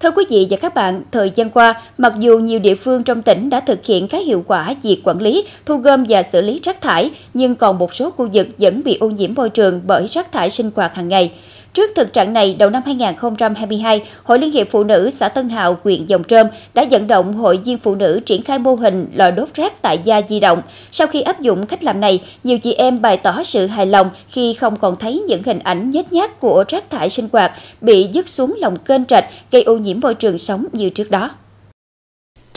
Thưa quý vị và các bạn, thời gian qua, mặc dù nhiều địa phương trong tỉnh đã thực hiện các hiệu quả việc quản lý, thu gom và xử lý rác thải, nhưng còn một số khu vực vẫn bị ô nhiễm môi trường bởi rác thải sinh hoạt hàng ngày. Trước thực trạng này, đầu năm 2022, Hội Liên hiệp Phụ nữ xã Tân Hào, huyện Dòng Trơm đã vận động hội viên phụ nữ triển khai mô hình lò đốt rác tại gia di động. Sau khi áp dụng cách làm này, nhiều chị em bày tỏ sự hài lòng khi không còn thấy những hình ảnh nhếch nhác của rác thải sinh hoạt bị dứt xuống lòng kênh rạch gây ô nhiễm môi trường sống như trước đó.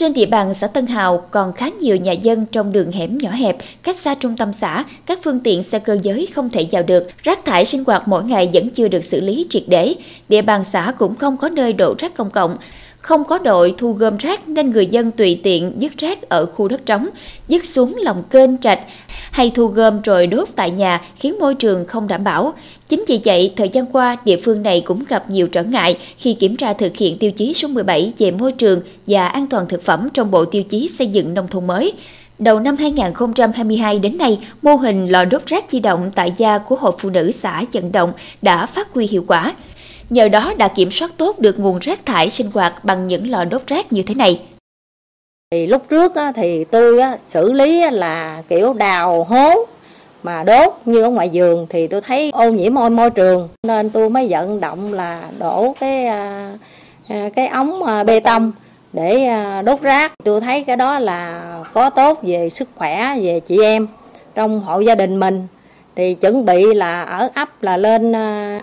Trên địa bàn xã Tân Hào còn khá nhiều nhà dân trong đường hẻm nhỏ hẹp, cách xa trung tâm xã, các phương tiện xe cơ giới không thể vào được. Rác thải sinh hoạt mỗi ngày vẫn chưa được xử lý triệt để. Địa bàn xã cũng không có nơi đổ rác công cộng. Không có đội thu gom rác nên người dân tùy tiện dứt rác ở khu đất trống, dứt xuống lòng kênh trạch hay thu gom rồi đốt tại nhà khiến môi trường không đảm bảo. Chính vì vậy, thời gian qua, địa phương này cũng gặp nhiều trở ngại khi kiểm tra thực hiện tiêu chí số 17 về môi trường và an toàn thực phẩm trong bộ tiêu chí xây dựng nông thôn mới. Đầu năm 2022 đến nay, mô hình lò đốt rác di động tại gia của Hội Phụ nữ xã Vận Động đã phát huy hiệu quả. Nhờ đó đã kiểm soát tốt được nguồn rác thải sinh hoạt bằng những lò đốt rác như thế này. Thì lúc trước á, thì tôi á, xử lý là kiểu đào hố mà đốt như ở ngoài vườn thì tôi thấy ô nhiễm môi môi trường. Nên tôi mới vận động là đổ cái à, à cái ống à, bê tông để à, đốt rác. Tôi thấy cái đó là có tốt về sức khỏe về chị em trong hộ gia đình mình. Thì chuẩn bị là ở ấp là lên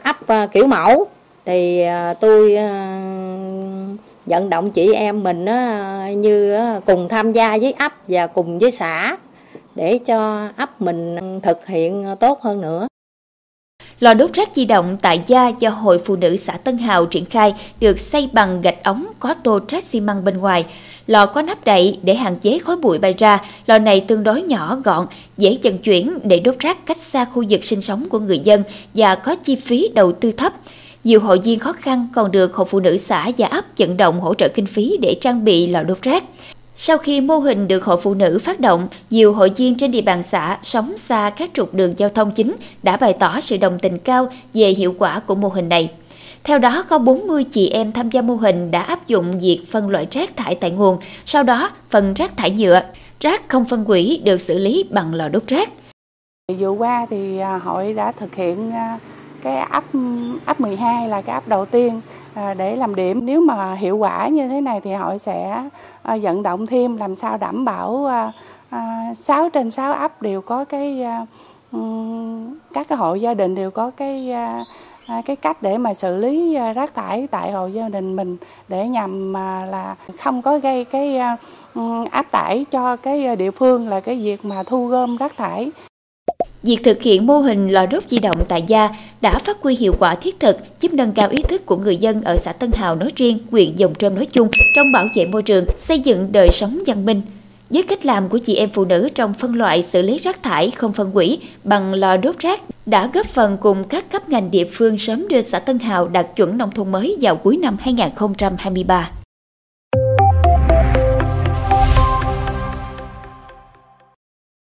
ấp kiểu mẫu thì à, tôi à, vận động chị em mình như cùng tham gia với ấp và cùng với xã để cho ấp mình thực hiện tốt hơn nữa. Lò đốt rác di động tại gia do Hội Phụ nữ xã Tân Hào triển khai được xây bằng gạch ống có tô rác xi măng bên ngoài. Lò có nắp đậy để hạn chế khói bụi bay ra. Lò này tương đối nhỏ gọn, dễ vận chuyển để đốt rác cách xa khu vực sinh sống của người dân và có chi phí đầu tư thấp. Nhiều hội viên khó khăn còn được Hội Phụ nữ xã và ấp vận động hỗ trợ kinh phí để trang bị lò đốt rác. Sau khi mô hình được Hội Phụ nữ phát động, nhiều hội viên trên địa bàn xã sống xa các trục đường giao thông chính đã bày tỏ sự đồng tình cao về hiệu quả của mô hình này. Theo đó, có 40 chị em tham gia mô hình đã áp dụng việc phân loại rác thải tại nguồn, sau đó phần rác thải nhựa, rác không phân hủy được xử lý bằng lò đốt rác. Vừa qua thì à, hội đã thực hiện à, cái app app 12 là cái app đầu tiên à, để làm điểm. Nếu mà hiệu quả như thế này thì hội sẽ à, vận động thêm, làm sao đảm bảo à, 6 trên 6 ấp đều có cái các cái hộ gia đình đều có cái cái cách để mà xử lý rác thải tại hộ gia đình mình, để nhằm mà là không có gây cái áp tải cho cái địa phương là cái việc mà thu gom rác thải. Việc thực hiện mô hình lò đốt di động tại gia đã phát huy hiệu quả thiết thực, giúp nâng cao ý thức của người dân ở xã Tân Hào nói riêng, huyện Dòng Trơm nói chung trong bảo vệ môi trường, xây dựng đời sống văn minh. Với cách làm của chị em phụ nữ trong phân loại xử lý rác thải không phân hủy bằng lò đốt rác đã góp phần cùng các cấp ngành địa phương sớm đưa xã Tân Hào đạt chuẩn nông thôn mới vào cuối năm 2023.